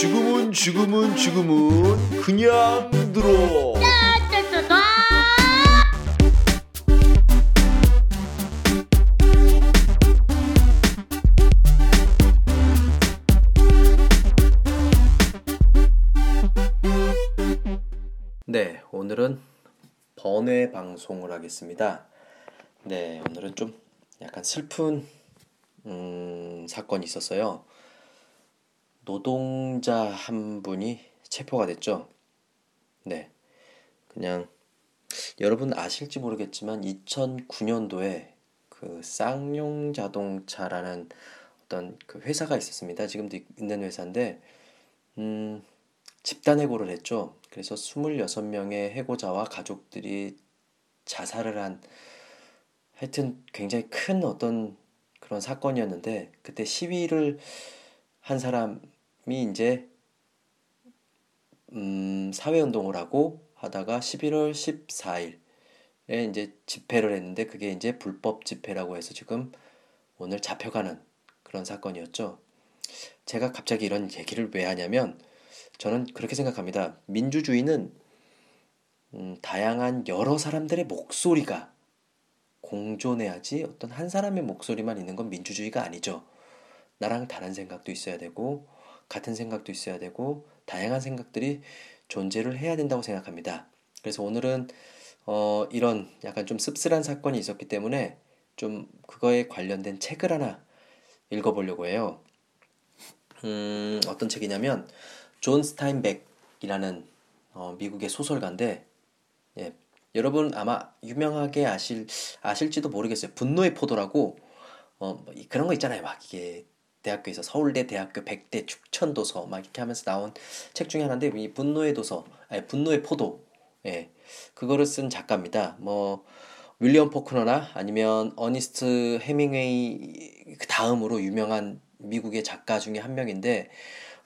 지금은 지금은 지금은 그냥 들어. 네, 오늘은 번외 방송을 하겠습니다. 네, 오늘은 좀 약간 슬픈 음, 사건이 있었어요. 노동자 한 분이 체포가 됐죠. 네. 그냥 여러분 아실지 모르겠지만 2009년도에 그 쌍용 자동차라는 어떤 그 회사가 있었습니다. 지금도 있는 회사인데 음, 집단 해고를 했죠. 그래서 26명의 해고자와 가족들이 자살을 한 하여튼 굉장히 큰 어떤 그런 사건이었는데 그때 시위를 한 사람 이 이제 음, 사회운동을 하고 하다가 11월 14일에 이제 집회를 했는데 그게 이제 불법 집회라고 해서 지금 오늘 잡혀가는 그런 사건이었죠. 제가 갑자기 이런 얘기를 왜 하냐면 저는 그렇게 생각합니다. 민주주의는 음, 다양한 여러 사람들의 목소리가 공존해야지 어떤 한 사람의 목소리만 있는 건 민주주의가 아니죠. 나랑 다른 생각도 있어야 되고 같은 생각도 있어야 되고 다양한 생각들이 존재를 해야 된다고 생각합니다. 그래서 오늘은 어, 이런 약간 좀 씁쓸한 사건이 있었기 때문에 좀 그거에 관련된 책을 하나 읽어보려고 해요. 음, 어떤 책이냐면 존 스타인벡이라는 어, 미국의 소설가인데 예, 여러분 아마 유명하게 아실 아실지도 모르겠어요. 분노의 포도라고 어, 뭐 그런 거 있잖아요. 막 이게 대학교에서 서울대 대학교 백대 추천도서 막 이렇게 하면서 나온 책 중에 하나인데 이 분노의 도서 아니 분노의 포도. 예. 그거를 쓴 작가입니다. 뭐 윌리엄 포크너나 아니면 어니스트 헤밍웨이 그 다음으로 유명한 미국의 작가 중에 한 명인데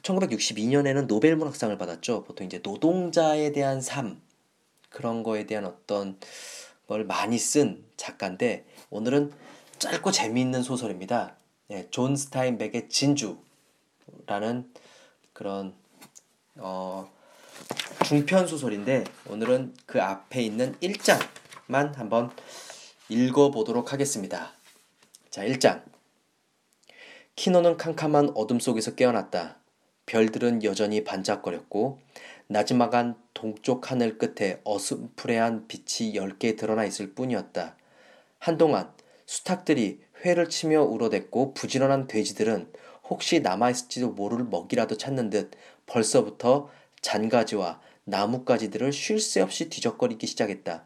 1962년에는 노벨 문학상을 받았죠. 보통 이제 노동자에 대한 삶 그런 거에 대한 어떤 걸 많이 쓴 작가인데 오늘은 짧고 재미있는 소설입니다. 예, 존 스타인벡의 진주라는 그런 어, 중편 소설인데 오늘은 그 앞에 있는 1장만 한번 읽어보도록 하겠습니다. 자, 1장. 키노는 캄캄한 어둠 속에서 깨어났다. 별들은 여전히 반짝거렸고 나지막한 동쪽 하늘 끝에 어슴푸레한 빛이 10개 드러나 있을 뿐이었다. 한동안 수탉들이 회를 치며 울어댔고 부지런한 돼지들은 혹시 남아있을지도 모를 먹이라도 찾는 듯 벌써부터 잔가지와 나뭇가지들을 쉴 새 없이 뒤적거리기 시작했다.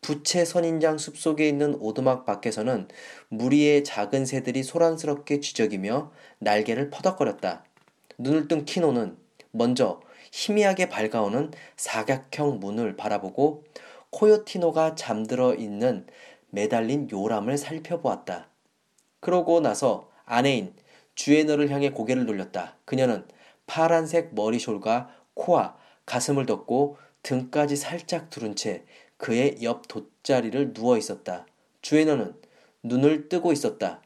부채 선인장 숲속에 있는 오두막 밖에서는 무리의 작은 새들이 소란스럽게 쥐적이며 날개를 퍼덕거렸다. 눈을 뜬 키노는 먼저 희미하게 밝아오는 사각형 문을 바라보고 코요티노가 잠들어 있는 매달린 요람을 살펴보았다. 그러고 나서 아내인 주애너를 향해 고개를 돌렸다. 그녀는 파란색 머리숄과 코와 가슴을 덮고 등까지 살짝 두른 채 그의 옆 돗자리를 누워 있었다. 주애너는 눈을 뜨고 있었다.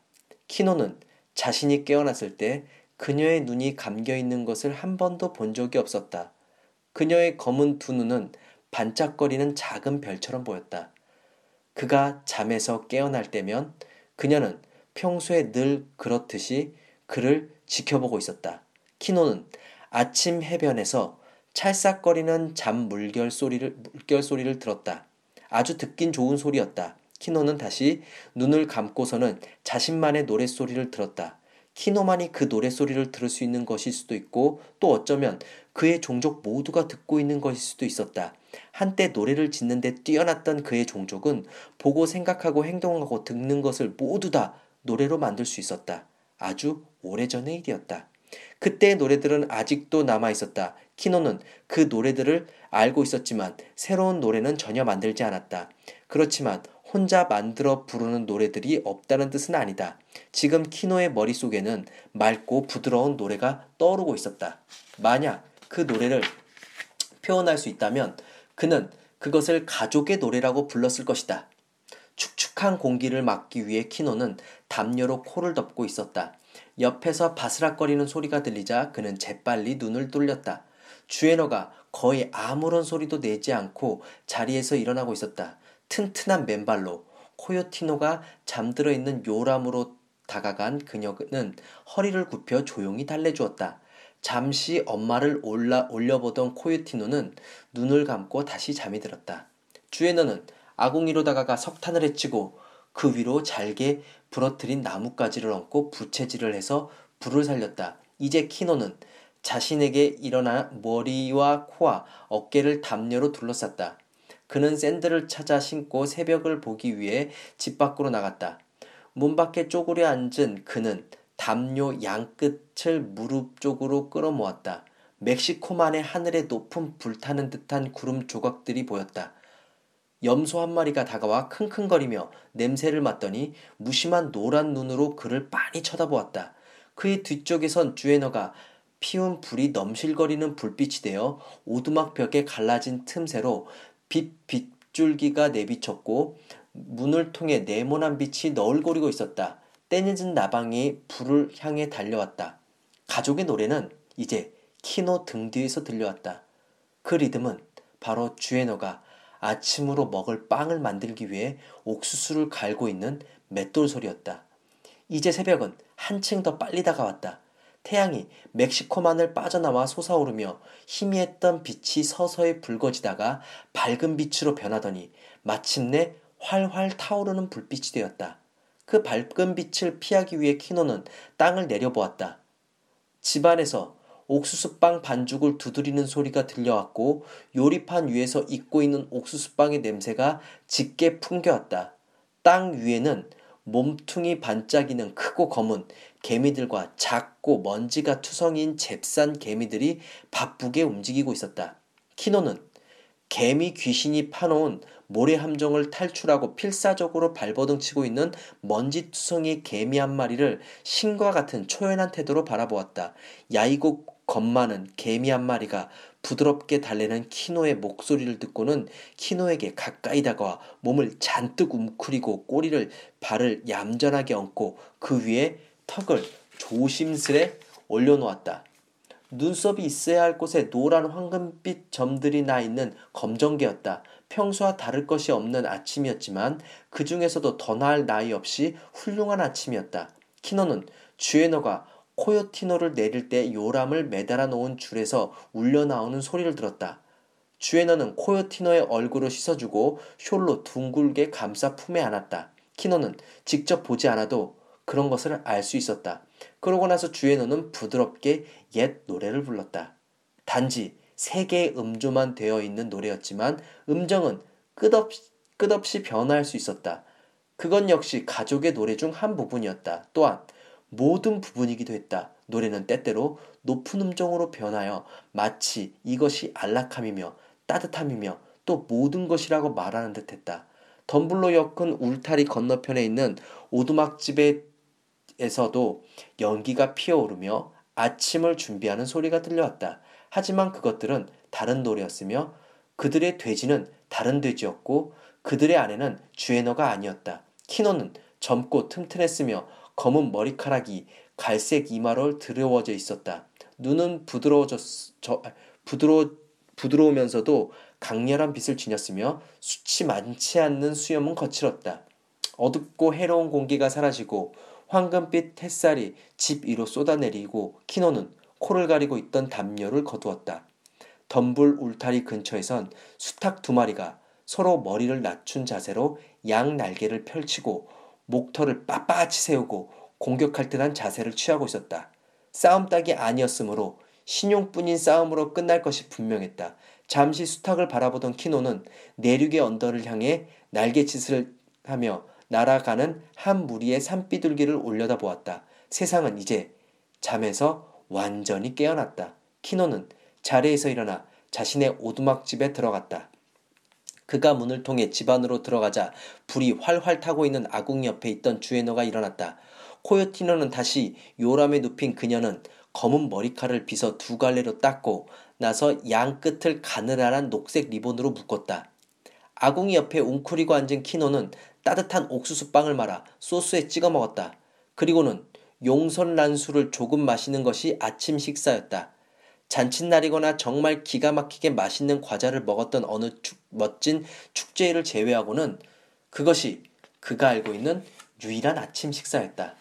키노는 자신이 깨어났을 때 그녀의 눈이 감겨 있는 것을 한 번도 본 적이 없었다. 그녀의 검은 두 눈은 반짝거리는 작은 별처럼 보였다. 그가 잠에서 깨어날 때면 그녀는 평소에 늘 그렇듯이 그를 지켜보고 있었다. 키노는 아침 해변에서 찰싹거리는 잠 물결 소리를 물결 소리를 들었다. 아주 듣긴 좋은 소리였다. 키노는 다시 눈을 감고서는 자신만의 노랫소리를 들었다. 키노만이 그 노랫소리를 들을 수 있는 것일 수도 있고 또 어쩌면 그의 종족 모두가 듣고 있는 것일 수도 있었다. 한때 노래를 짓는데 뛰어났던 그의 종족은 보고 생각하고 행동하고 듣는 것을 모두 다 노래로 만들 수 있었다. 아주 오래전의 일이었다. 그때의 노래들은 아직도 남아 있었다. 키노는 그 노래들을 알고 있었지만 새로운 노래는 전혀 만들지 않았다. 그렇지만 혼자 만들어 부르는 노래들이 없다는 뜻은 아니다. 지금 키노의 머릿속에는 맑고 부드러운 노래가 떠오르고 있었다. 만약 그 노래를 표현할 수 있다면 그는 그것을 가족의 노래라고 불렀을 것이다. 축한 공기를 막기 위해 키노는 담요로 코를 덮고 있었다. 옆에서 바스락거리는 소리가 들리자 그는 재빨리 눈을 뚫렸다. 주애너가 거의 아무런 소리도 내지 않고 자리에서 일어나고 있었다. 튼튼한 맨발로 코요티노가 잠들어 있는 요람으로 다가간 그녀는 허리를 굽혀 조용히 달래주었다. 잠시 엄마를 올라, 올려보던 코요티노는 눈을 감고 다시 잠이 들었다. 주애너는 아궁이로 다가가 석탄을 해치고 그 위로 잘게 부러뜨린 나뭇가지를 얹고 부채질을 해서 불을 살렸다. 이제 키노는 자신에게 일어나 머리와 코와 어깨를 담요로 둘러쌌다. 그는 샌들을 찾아 신고 새벽을 보기 위해 집 밖으로 나갔다. 문 밖에 쪼그려 앉은 그는 담요 양끝을 무릎 쪽으로 끌어모았다. 멕시코만의 하늘에 높은 불타는 듯한 구름 조각들이 보였다. 염소 한 마리가 다가와 킁킁거리며 냄새를 맡더니 무심한 노란 눈으로 그를 빤히 쳐다보았다. 그의 뒤쪽에선 주애너가 피운 불이 넘실거리는 불빛이 되어 오두막 벽에 갈라진 틈새로 빛 빗줄기가 내비쳤고 문을 통해 네모난 빛이 너울거리고 있었다. 때늦은 나방이 불을 향해 달려왔다. 가족의 노래는 이제 키노 등 뒤에서 들려왔다. 그 리듬은 바로 주애너가 아침으로 먹을 빵을 만들기 위해 옥수수를 갈고 있는 맷돌 소리였다. 이제 새벽은 한층 더 빨리 다가왔다. 태양이 멕시코만을 빠져나와 솟아오르며 희미했던 빛이 서서히 붉어지다가 밝은 빛으로 변하더니 마침내 활활 타오르는 불빛이 되었다. 그 밝은 빛을 피하기 위해 키노는 땅을 내려보았다. 집안에서 옥수수빵 반죽을 두드리는 소리가 들려왔고 요리판 위에서 익고 있는 옥수수빵의 냄새가 짙게 풍겨왔다. 땅 위에는 몸퉁이 반짝이는 크고 검은 개미들과 작고 먼지가 투성인 잽싼 개미들이 바쁘게 움직이고 있었다. 키노는 개미 귀신이 파놓은 모래 함정을 탈출하고 필사적으로 발버둥 치고 있는 먼지투성이 개미 한 마리를 신과 같은 초연한 태도로 바라보았다. 야이고 겁 많은 개미 한 마리가 부드럽게 달래는 키노의 목소리를 듣고는 키노에게 가까이 다가와 몸을 잔뜩 웅크리고 꼬리를 발을 얌전하게 얹고 그 위에 턱을 조심스레 올려놓았다. 눈썹이 있어야 할 곳에 노란 황금빛 점들이 나 있는 검정개였다. 평소와 다를 것이 없는 아침이었지만 그 중에서도 더 나을 나위 없이 훌륭한 아침이었다. 키노는 주에너가 코요티노를 내릴 때 요람을 매달아 놓은 줄에서 울려 나오는 소리를 들었다. 주에너는 코요티노의 얼굴을 씻어주고 숄로 둥글게 감싸 품에 안았다. 키노는 직접 보지 않아도 그런 것을 알 수 있었다. 그러고 나서 주에너는 부드럽게 옛 노래를 불렀다. 단지 세 개의 음조만 되어 있는 노래였지만 음정은 끝없이, 끝없이 변화할 수 있었다. 그건 역시 가족의 노래 중 한 부분이었다. 또한 모든 부분이기도 했다. 노래는 때때로 높은 음정으로 변하여 마치 이것이 안락함이며 따뜻함이며 또 모든 것이라고 말하는 듯 했다. 덤블로 엮은 울타리 건너편에 있는 오두막집에서도 연기가 피어오르며 아침을 준비하는 소리가 들려왔다. 하지만 그것들은 다른 노래였으며 그들의 돼지는 다른 돼지였고 그들의 아내는 주애너가 아니었다. 키노는 젊고 튼튼했으며 검은 머리카락이 갈색 이마로 드러워져 있었다. 눈은 부드러워졌, 저, 부드러, 부드러우면서도 강렬한 빛을 지녔으며 수치 많지 않는 수염은 거칠었다. 어둡고 해로운 공기가 사라지고 황금빛 햇살이 집 위로 쏟아내리고 키노는 코를 가리고 있던 담요를 거두었다. 덤불 울타리 근처에선 수탉 두 마리가 서로 머리를 낮춘 자세로 양 날개를 펼치고 목털을 빳빳이 세우고 공격할 듯한 자세를 취하고 있었다. 싸움 딱이 아니었으므로 신용뿐인 싸움으로 끝날 것이 분명했다. 잠시 수탉을 바라보던 키노는 내륙의 언덕을 향해 날개짓을 하며 날아가는 한 무리의 산비둘기를 올려다보았다. 세상은 이제 잠에서 완전히 깨어났다. 키노는 자리에서 일어나 자신의 오두막집에 들어갔다. 그가 문을 통해 집 안으로 들어가자 불이 활활 타고 있는 아궁 옆에 있던 주에너가 일어났다. 코요티노는 다시 요람에 눕힌 그녀는 검은 머리칼을 빗어 두 갈래로 닦고 나서 양 끝을 가느다란 녹색 리본으로 묶었다. 아궁이 옆에 웅크리고 앉은 키노는 따뜻한 옥수수 빵을 말아 소스에 찍어 먹었다. 그리고는 용선란수를 조금 마시는 것이 아침 식사였다. 잔칫날이거나 정말 기가 막히게 맛있는 과자를 먹었던 어느 축, 멋진 축제일을 제외하고는 그것이 그가 알고 있는 유일한 아침 식사였다.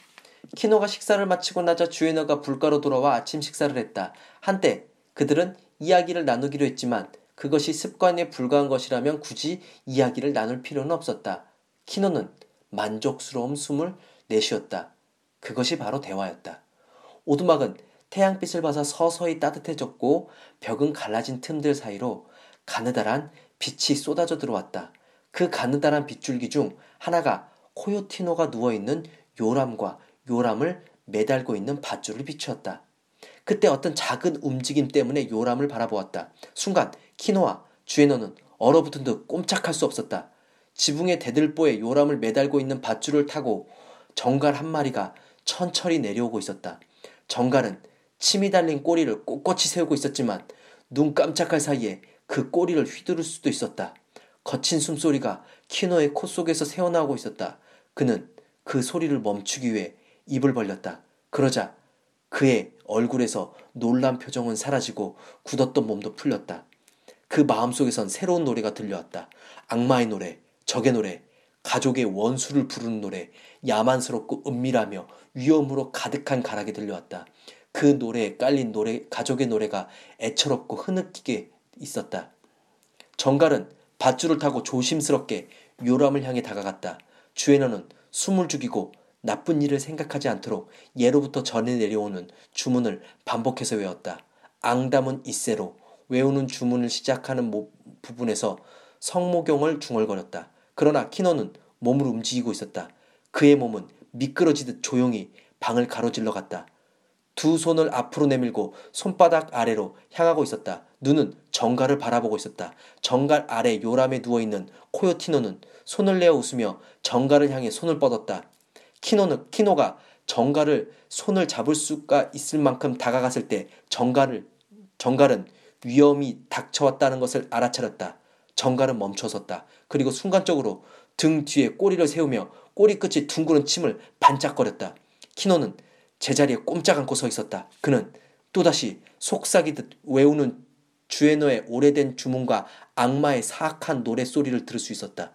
키노가 식사를 마치고 나자 주에너가 불가로 돌아와 아침 식사를 했다. 한때 그들은 이야기를 나누기로 했지만 그것이 습관에 불과한 것이라면 굳이 이야기를 나눌 필요는 없었다. 키노는 만족스러운 숨을 내쉬었다. 그것이 바로 대화였다. 오두막은 태양빛을 받아 서서히 따뜻해졌고 벽은 갈라진 틈들 사이로 가느다란 빛이 쏟아져 들어왔다. 그 가느다란 빗줄기 중 하나가 코요티노가 누워있는 요람과 요람을 매달고 있는 밧줄을 비추었다. 그때 어떤 작은 움직임 때문에 요람을 바라보았다. 순간 키노와 주에너는 얼어붙은 듯 꼼짝할 수 없었다. 지붕의 대들보에 요람을 매달고 있는 밧줄을 타고 정갈 한 마리가 천천히 내려오고 있었다. 정갈은 침이 달린 꼬리를 꼿꼿이 세우고 있었지만 눈 깜짝할 사이에 그 꼬리를 휘두를 수도 있었다. 거친 숨소리가 키노의 코 속에서 새어나오고 있었다. 그는 그 소리를 멈추기 위해 입을 벌렸다. 그러자 그의 얼굴에서 놀란 표정은 사라지고 굳었던 몸도 풀렸다. 그 마음속에선 새로운 노래가 들려왔다. 악마의 노래, 적의 노래, 가족의 원수를 부르는 노래, 야만스럽고 은밀하며 위험으로 가득한 가락이 들려왔다. 그 노래에 깔린 노래, 가족의 노래가 애처롭고 흐느끼게 있었다. 정갈은 밧줄을 타고 조심스럽게 요람을 향해 다가갔다. 주에너는 숨을 죽이고 나쁜 일을 생각하지 않도록 예로부터 전해 내려오는 주문을 반복해서 외웠다. 앙담은 이세로 외우는 주문을 시작하는 부분에서 성모경을 중얼거렸다. 그러나 키노는 몸을 움직이고 있었다. 그의 몸은 미끄러지듯 조용히 방을 가로질러 갔다. 두 손을 앞으로 내밀고 손바닥 아래로 향하고 있었다. 눈은 정갈을 바라보고 있었다. 정갈 아래 요람에 누워있는 코요티노는 손을 내어 웃으며 정갈을 향해 손을 뻗었다. 키노는, 키노가 정갈을 손을 잡을 수가 있을 만큼 다가갔을 때 정갈을, 정갈은 위험이 닥쳐왔다는 것을 알아차렸다. 정갈은 멈춰섰다. 그리고 순간적으로 등 뒤에 꼬리를 세우며 꼬리 끝이 둥그런 침을 반짝거렸다. 키노는 제자리에 꼼짝 않고 서 있었다. 그는 또다시 속삭이듯 외우는 주에너의 오래된 주문과 악마의 사악한 노랫소리를 들을 수 있었다.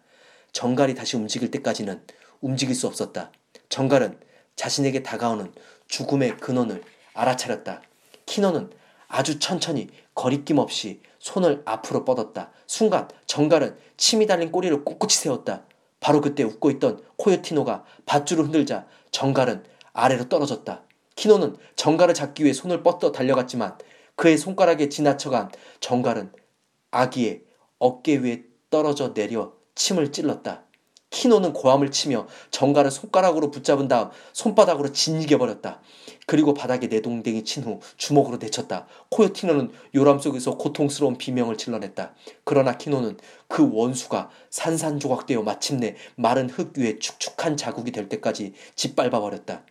정갈이 다시 움직일 때까지는 움직일 수 없었다. 정갈은 자신에게 다가오는 죽음의 근원을 알아차렸다. 키노는 아주 천천히 거리낌 없이 손을 앞으로 뻗었다. 순간 정갈은 침이 달린 꼬리를 꿋꿋이 세웠다. 바로 그때 웃고 있던 코요티노가 밧줄을 흔들자 정갈은 아래로 떨어졌다. 키노는 정갈을 잡기 위해 손을 뻗어 달려갔지만 그의 손가락에 지나쳐간 정갈은 아기의 어깨 위에 떨어져 내려 침을 찔렀다. 키노는 고함을 치며 정갈을 손가락으로 붙잡은 다음 손바닥으로 진이겨 버렸다. 그리고 바닥에 내동댕이 친 후 주먹으로 내쳤다. 코요티노는 요람 속에서 고통스러운 비명을 질러냈다. 그러나 키노는 그 원수가 산산조각되어 마침내 마른 흙 위에 축축한 자국이 될 때까지 짓밟아 버렸다.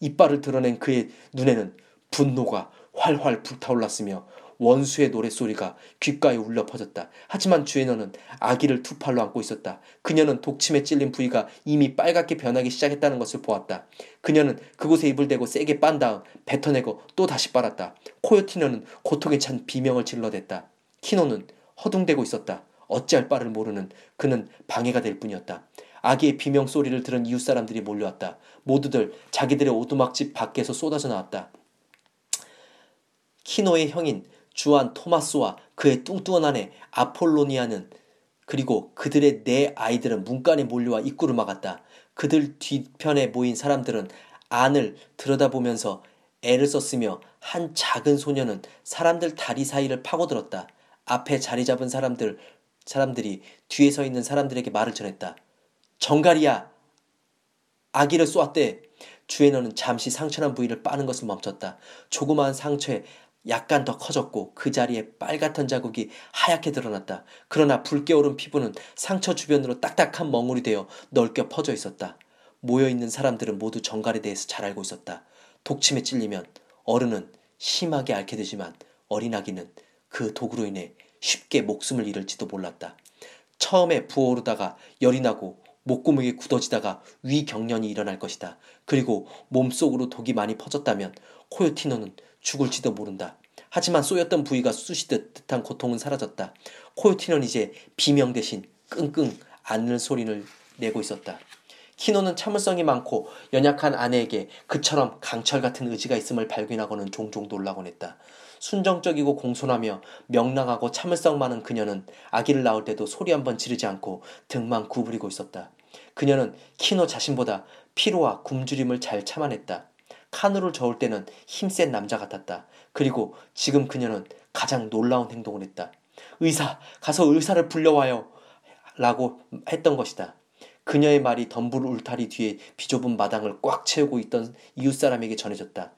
이빨을 드러낸 그의 눈에는 분노가 활활 불타올랐으며 원수의 노랫소리가 귓가에 울려 퍼졌다. 하지만 주에너는 아기를 두 팔로 안고 있었다. 그녀는 독침에 찔린 부위가 이미 빨갛게 변하기 시작했다는 것을 보았다. 그녀는 그곳에 입을 대고 세게 빤 다음 뱉어내고 또 다시 빨았다. 코요티너는 고통에 찬 비명을 질러댔다. 키노는 허둥대고 있었다. 어찌할 바를 모르는 그는 방해가 될 뿐이었다. 아기의 비명 소리를 들은 이웃 사람들이 몰려왔다. 모두들 자기들의 오두막집 밖에서 쏟아져 나왔다. 키노의 형인 주한 토마스와 그의 뚱뚱한 아내 아폴로니아는 그리고 그들의 네 아이들은 문간에 몰려와 입구를 막았다. 그들 뒤편에 모인 사람들은 안을 들여다보면서 애를 썼으며 한 작은 소녀는 사람들 다리 사이를 파고들었다. 앞에 자리 잡은 사람들 사람들이 뒤에 서 있는 사람들에게 말을 전했다. 정갈이야. 아기를 쏘았대. 주에너는 잠시 상처난 부위를 빠는 것을 멈췄다. 조그마한 상처에 약간 더 커졌고 그 자리에 빨갛던 자국이 하얗게 드러났다. 그러나 붉게 오른 피부는 상처 주변으로 딱딱한 멍울이 되어 넓게 퍼져 있었다. 모여있는 사람들은 모두 정갈에 대해서 잘 알고 있었다. 독침에 찔리면 어른은 심하게 앓게 되지만 어린아기는 그 독으로 인해 쉽게 목숨을 잃을지도 몰랐다. 처음에 부어오르다가 열이 나고 목구멍이 굳어지다가 위경련이 일어날 것이다. 그리고 몸속으로 독이 많이 퍼졌다면 코요티노는 죽을지도 모른다. 하지만 쏘였던 부위가 쑤시듯 듯한 고통은 사라졌다. 코요티노는 이제 비명 대신 끙끙 앓는 소리를 내고 있었다. 키노는 참을성이 많고 연약한 아내에게 그처럼 강철 같은 의지가 있음을 발견하고는 종종 놀라곤 했다. 순정적이고 공손하며 명랑하고 참을성 많은 그녀는 아기를 낳을 때도 소리 한번 지르지 않고 등만 구부리고 있었다. 그녀는 키노 자신보다 피로와 굶주림을 잘 참아냈다. 카누를 저을 때는 힘센 남자 같았다. 그리고 지금 그녀는 가장 놀라운 행동을 했다. 의사, 가서 의사를 불러와요. 라고 했던 것이다. 그녀의 말이 덤불 울타리 뒤에 비좁은 마당을 꽉 채우고 있던 이웃 사람에게 전해졌다.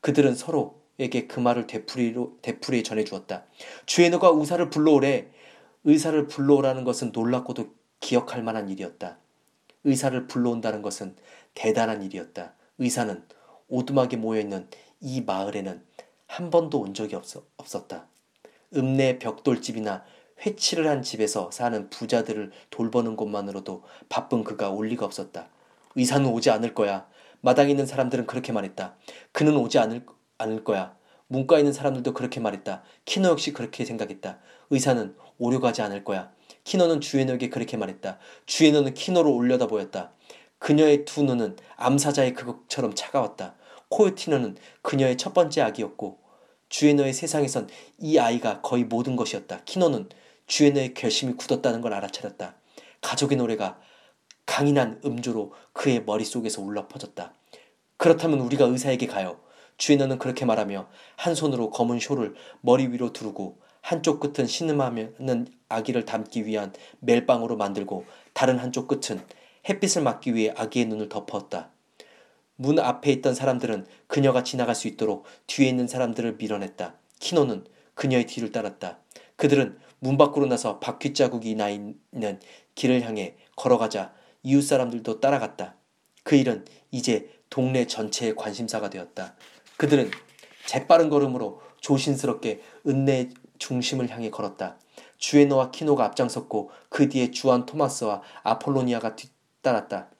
그들은 서로 에게 그 말을 되풀이로, 되풀이에 전해 주었다. 주에너가 의사를 불러오래. 의사를 불러오라는 것은 놀랍고도 기억할 만한 일이었다. 의사를 불러온다는 것은 대단한 일이었다. 의사는 오두막에 모여있는 이 마을에는 한 번도 온 적이 없어, 없었다. 읍내 벽돌집이나 회칠을 한 집에서 사는 부자들을 돌보는 것만으로도 바쁜 그가 올 리가 없었다. 의사는 오지 않을 거야. 마당에 있는 사람들은 그렇게 말했다. 그는 오지 않을, 않을 거야. 문가에 있는 사람들도 그렇게 말했다. 키노 역시 그렇게 생각했다. 의사는 오려 하지 않을 거야. 키노는 주에너에게 그렇게 말했다. 주에너는 키노를 올려다 보았다. 그녀의 두 눈은 암사자의 그것처럼 차가웠다. 코요티너는 그녀의 첫 번째 아기였고 주에너의 세상에선 이 아이가 거의 모든 것이었다. 키노는 주에너의 결심이 굳었다는 걸 알아차렸다. 가족의 노래가 강인한 음조로 그의 머릿속에서 울려 퍼졌다. 그렇다면 우리가 의사에게 가요. 주에너는 그렇게 말하며 한 손으로 검은 쇼를 머리 위로 두르고 한쪽 끝은 신음하는 아기를 담기 위한 멜빵으로 만들고 다른 한쪽 끝은 햇빛을 막기 위해 아기의 눈을 덮었다. 문 앞에 있던 사람들은 그녀가 지나갈 수 있도록 뒤에 있는 사람들을 밀어냈다. 키노는 그녀의 뒤를 따랐다. 그들은 문 밖으로 나서 바퀴 자국이 나 있는 길을 향해 걸어가자 이웃 사람들도 따라갔다. 그 일은 이제 동네 전체의 관심사가 되었다. 그들은 재빠른 걸음으로 조심스럽게 은내 중심을 향해 걸었다. 주에노와 키노가 앞장섰고 그 뒤에 주안 토마스와 아폴로니아가 뒤따랐다.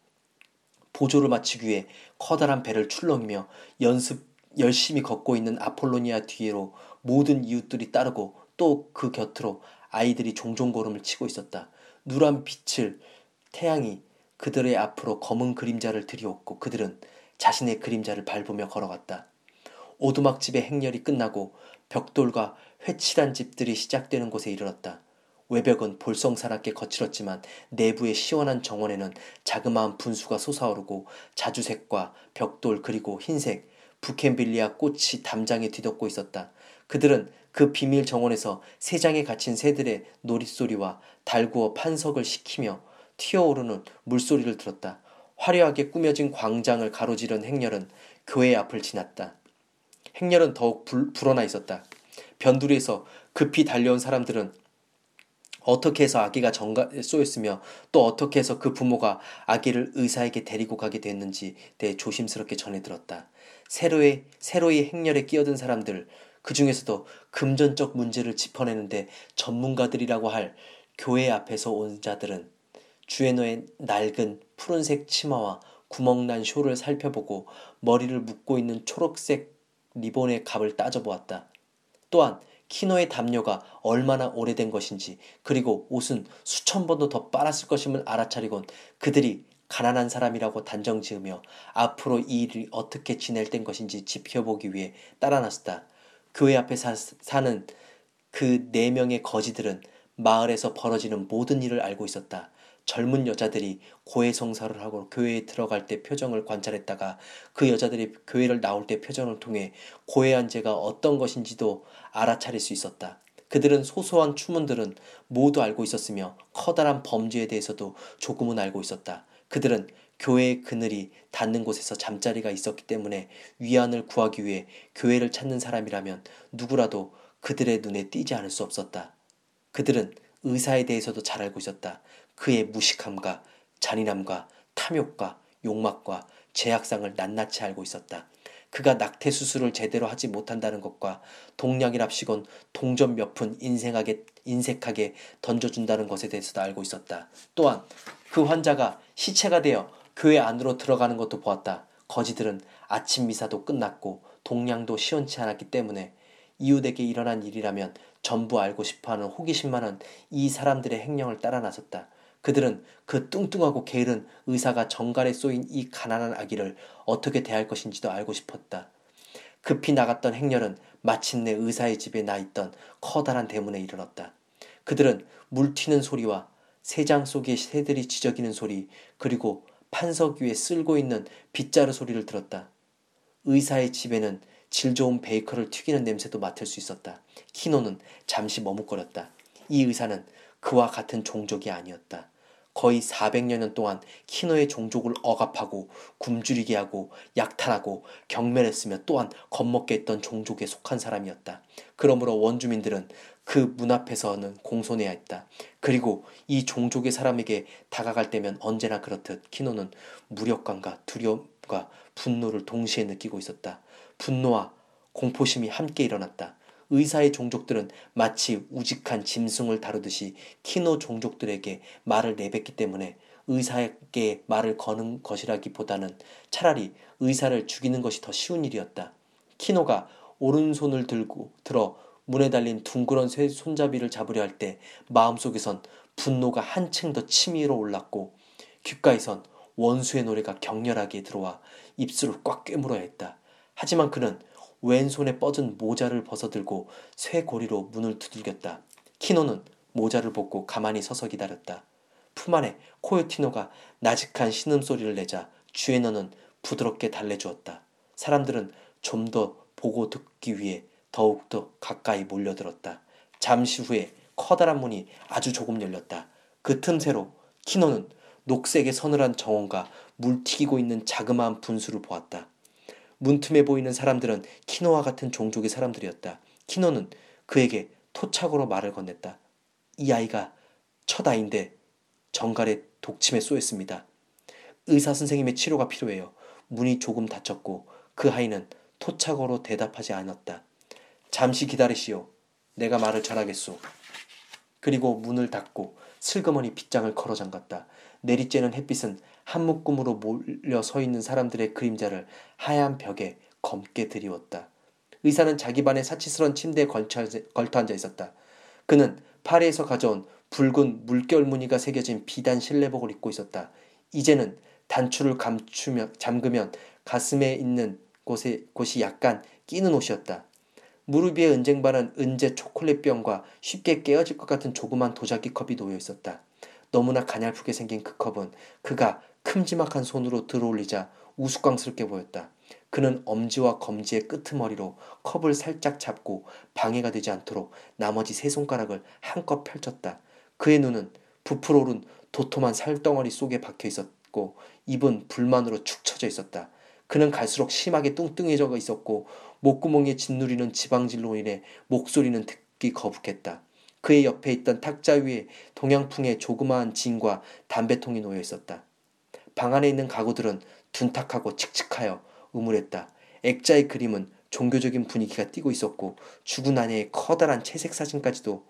보조를 마치기 위해 커다란 배를 출렁이며 연습 열심히 걷고 있는 아폴로니아 뒤로 모든 이웃들이 따르고 또 그 곁으로 아이들이 종종 걸음을 치고 있었다. 누런 빛을 태양이 그들의 앞으로 검은 그림자를 들이었고 그들은 자신의 그림자를 밟으며 걸어갔다. 오두막집의 행렬이 끝나고 벽돌과 회칠한 집들이 시작되는 곳에 이르렀다. 외벽은 볼썽사납게 거칠었지만 내부의 시원한 정원에는 자그마한 분수가 솟아오르고 자주색과 벽돌 그리고 흰색 부켄빌리아 꽃이 담장에 뒤덮고 있었다. 그들은 그 비밀 정원에서 새장에 갇힌 새들의 놀이소리와 달구어 판석을 시키며 튀어오르는 물소리를 들었다. 화려하게 꾸며진 광장을 가로지른 행렬은 교회 앞을 지났다. 행렬은 더욱 불, 불어나 있었다. 변두리에서 급히 달려온 사람들은 어떻게 해서 아기가 정가 쏘였으며 또 어떻게 해서 그 부모가 아기를 의사에게 데리고 가게 됐는지 대해 조심스럽게 전해 들었다. 새로의 새로이 행렬에 끼어든 사람들 그 중에서도 금전적 문제를 짚어내는데 전문가들이라고 할 교회 앞에서 온 자들은 주에너의 낡은 푸른색 치마와 구멍난 쇼를 살펴보고 머리를 묶고 있는 초록색 리본의 값을 따져보았다. 또한 키노의 담요가 얼마나 오래된 것인지 그리고 옷은 수천 번도 더 빨았을 것임을 알아차리곤 그들이 가난한 사람이라고 단정 지으며 앞으로 이 일이 어떻게 진행된 것인지 지켜보기 위해 따라 나섰다. 교회 앞에 사, 사는 그 네 명의 거지들은 마을에서 벌어지는 모든 일을 알고 있었다. 젊은 여자들이 고해성사를 하고 교회에 들어갈 때 표정을 관찰했다가 그 여자들이 교회를 나올 때 표정을 통해 고해한 죄가 어떤 것인지도 알아차릴 수 있었다. 그들은 소소한 추문들은 모두 알고 있었으며 커다란 범죄에 대해서도 조금은 알고 있었다. 그들은 교회의 그늘이 닿는 곳에서 잠자리가 있었기 때문에 위안을 구하기 위해 교회를 찾는 사람이라면 누구라도 그들의 눈에 띄지 않을 수 없었다. 그들은 의사에 대해서도 잘 알고 있었다. 그의 무식함과 잔인함과 탐욕과 욕망과 제약상을 낱낱이 알고 있었다. 그가 낙태 수술을 제대로 하지 못한다는 것과 동량이랍시곤 동전 몇 푼 인생하게 인색하게 던져준다는 것에 대해서도 알고 있었다. 또한 그 환자가 시체가 되어 교회 안으로 들어가는 것도 보았다. 거지들은 아침 미사도 끝났고 동량도 시원치 않았기 때문에 이웃에게 일어난 일이라면 전부 알고 싶어하는 호기심만은 이 사람들의 행령을 따라 나섰다. 그들은 그 뚱뚱하고 게으른 의사가 정갈에 쏘인 이 가난한 아기를 어떻게 대할 것인지도 알고 싶었다. 급히 나갔던 행렬은 마침내 의사의 집에 나 있던 커다란 대문에 이르렀다. 그들은 물 튀는 소리와 새장 속에 새들이 지저귀는 소리 그리고 판석 위에 쓸고 있는 빗자루 소리를 들었다. 의사의 집에는 질 좋은 베이커를 튀기는 냄새도 맡을 수 있었다. 키노는 잠시 머뭇거렸다. 이 의사는 그와 같은 종족이 아니었다. 거의 400여 년 동안 키노의 종족을 억압하고 굶주리게 하고 약탈하고 경멸했으며 또한 겁먹게 했던 종족에 속한 사람이었다. 그러므로 원주민들은 그 문 앞에서는 공손해야 했다. 그리고 이 종족의 사람에게 다가갈 때면 언제나 그렇듯 키노는 무력감과 두려움과 분노를 동시에 느끼고 있었다. 분노와 공포심이 함께 일어났다. 의사의 종족들은 마치 우직한 짐승을 다루듯이 키노 종족들에게 말을 내뱉기 때문에 의사에게 말을 거는 것이라기보다는 차라리 의사를 죽이는 것이 더 쉬운 일이었다. 키노가 오른손을 들고 들어 문에 달린 둥그런 쇠 손잡이를 잡으려 할 때 마음속에선 분노가 한층 더 치밀어 올랐고 귓가에선 원수의 노래가 격렬하게 들어와 입술을 꽉 꿰물어야 했다. 하지만 그는 왼손에 뻗은 모자를 벗어들고 쇠고리로 문을 두들겼다. 키노는 모자를 벗고 가만히 서서 기다렸다. 품 안에 코요티노가 나직한 신음소리를 내자 주에너는 부드럽게 달래주었다. 사람들은 좀 더 보고 듣기 위해 더욱더 가까이 몰려들었다. 잠시 후에 커다란 문이 아주 조금 열렸다. 그 틈새로 키노는 녹색의 서늘한 정원과 물 튀기고 있는 자그마한 분수를 보았다. 문틈에 보이는 사람들은 키노와 같은 종족의 사람들이었다. 키노는 그에게 토착으로 말을 건넸다. 이 아이가 첫 아이인데 정갈에 독침에 쏘였습니다. 의사 선생님의 치료가 필요해요. 문이 조금 닫혔고 그 아이는 토착어로 대답하지 않았다. 잠시 기다리시오. 내가 말을 전하겠소. 그리고 문을 닫고 슬그머니 빗장을 걸어 잠갔다. 내리쬐는 햇빛은 한 묶음으로 몰려 서 있는 사람들의 그림자를 하얀 벽에 검게 드리웠다. 의사는 자기 반의 사치스런 침대에 걸터 앉아 있었다. 그는 파리에서 가져온 붉은 물결 무늬가 새겨진 비단 실내복을 입고 있었다. 이제는 단추를 감추며 잠그면 가슴에 있는 곳에, 곳이 약간 끼는 옷이었다. 무릎 위에 은쟁반은 은제 초콜릿병과 쉽게 깨어질 것 같은 조그만 도자기 컵이 놓여 있었다. 너무나 가냘프게 생긴 그 컵은 그가 큼지막한 손으로 들어올리자 우스꽝스럽게 보였다. 그는 엄지와 검지의 끄트머리로 컵을 살짝 잡고 방해가 되지 않도록 나머지 세 손가락을 한껏 펼쳤다. 그의 눈은 부풀어 오른 도톰한 살덩어리 속에 박혀 있었고 입은 불만으로 축 처져 있었다. 그는 갈수록 심하게 뚱뚱해져 있었고 목구멍에 짓누리는 지방질로 인해 목소리는 듣기 거북했다. 그의 옆에 있던 탁자 위에 동양풍의 조그마한 진과 담배통이 놓여 있었다. 방 안에 있는 가구들은 둔탁하고 칙칙하여 우물했다. 액자의 그림은 종교적인 분위기가 띠고 있었고 죽은 아내의 커다란 채색 사진까지도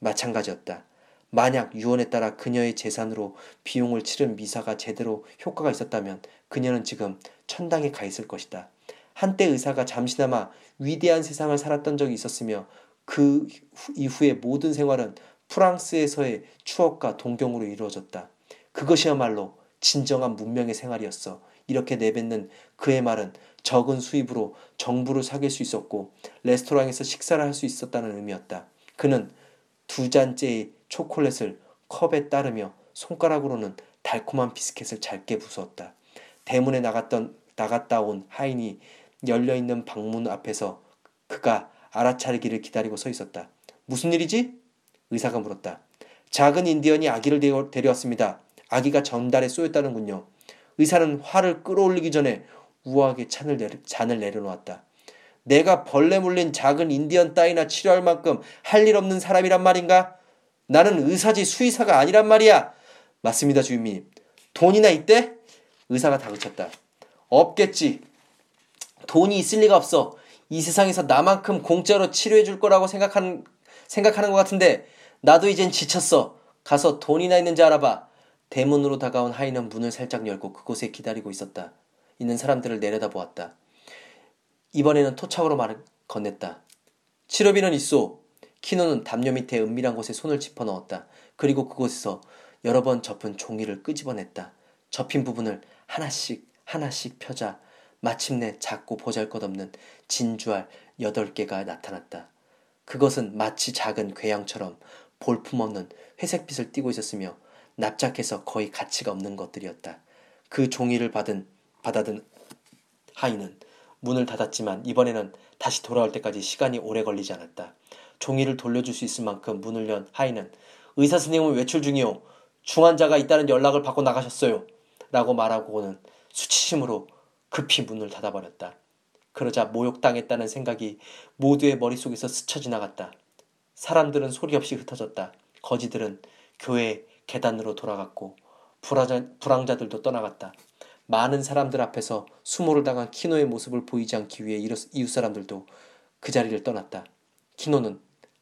마찬가지였다. 만약 유언에 따라 그녀의 재산으로 비용을 치른 미사가 제대로 효과가 있었다면 그녀는 지금 천당에 가 있을 것이다. 한때 의사가 잠시나마 위대한 세상을 살았던 적이 있었으며 그 이후의 모든 생활은 프랑스에서의 추억과 동경으로 이루어졌다. 그것이야말로 진정한 문명의 생활이었어. 이렇게 내뱉는 그의 말은 적은 수입으로 정부를 사귈 수 있었고 레스토랑에서 식사를 할 수 있었다는 의미였다. 그는 두 잔째의 초콜릿을 컵에 따르며 손가락으로는 달콤한 비스켓을 잘게 부수었다. 대문에 나갔던 나갔다 온 하인이 열려 있는 방문 앞에서 그가 알아차리기를 기다리고 서 있었다. 무슨 일이지? 의사가 물었다. 작은 인디언이 아기를 데려왔습니다. 아기가 전달에 쏘였다는군요. 의사는 화를 끌어올리기 전에 우아하게 잔을, 내려, 잔을 내려놓았다. 내가 벌레 물린 작은 인디언 따위나 치료할 만큼 할 일 없는 사람이란 말인가? 나는 의사지 수의사가 아니란 말이야. 맞습니다, 주임님. 돈이나 있대? 의사가 다그쳤다. 없겠지. 돈이 있을 리가 없어. 이 세상에서 나만큼 공짜로 치료해 줄 거라고 생각하는, 생각하는 것 같은데, 나도 이젠 지쳤어. 가서 돈이나 있는지 알아봐. 대문으로 다가온 하인은 문을 살짝 열고 그곳에 기다리고 있었다. 있는 사람들을 내려다보았다. 이번에는 토착으로 말을 건넸다. 치료비는 있소. 키노는 담요 밑에 은밀한 곳에 손을 짚어 넣었다. 그리고 그곳에서 여러 번 접은 종이를 끄집어냈다. 접힌 부분을 하나씩 하나씩 펴자 마침내 작고 보잘것없는 진주알 여덟 개가 나타났다. 그것은 마치 작은 괴양처럼 볼품없는 회색빛을 띠고 있었으며 납작해서 거의 가치가 없는 것들이었다. 그 종이를 받은 받아든 하인은 문을 닫았지만 이번에는 다시 돌아올 때까지 시간이 오래 걸리지 않았다. 종이를 돌려줄 수 있을 만큼 문을 연 하인은 의사 선생님은 외출 중이요. 중환자가 있다는 연락을 받고 나가셨어요. 라고 말하고는 수치심으로 급히 문을 닫아버렸다. 그러자 모욕당했다는 생각이 모두의 머릿속에서 스쳐 지나갔다. 사람들은 소리 없이 흩어졌다. 거지들은 교회 계단으로 돌아갔고 불황자, 불황자들도 떠나갔다. 많은 사람들 앞에서 수모를 당한 키노의 모습을 보이지 않기 위해 이웃 사람들도 그 자리를 떠났다. 키노는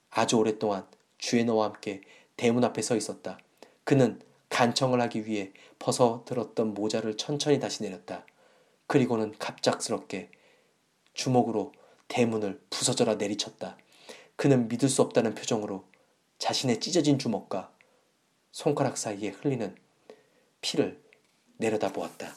아주 오랫동안 주에너와 함께 대문 앞에 서 있었다. 그는 간청을 하기 위해 벗어 들었던 모자를 천천히 다시 내렸다. 그리고는 갑작스럽게 주먹으로 대문을 부서져라 내리쳤다. 그는 믿을 수 없다는 표정으로 자신의 찢어진 주먹과 손가락 사이에 흘리는 피를 내려다보았다.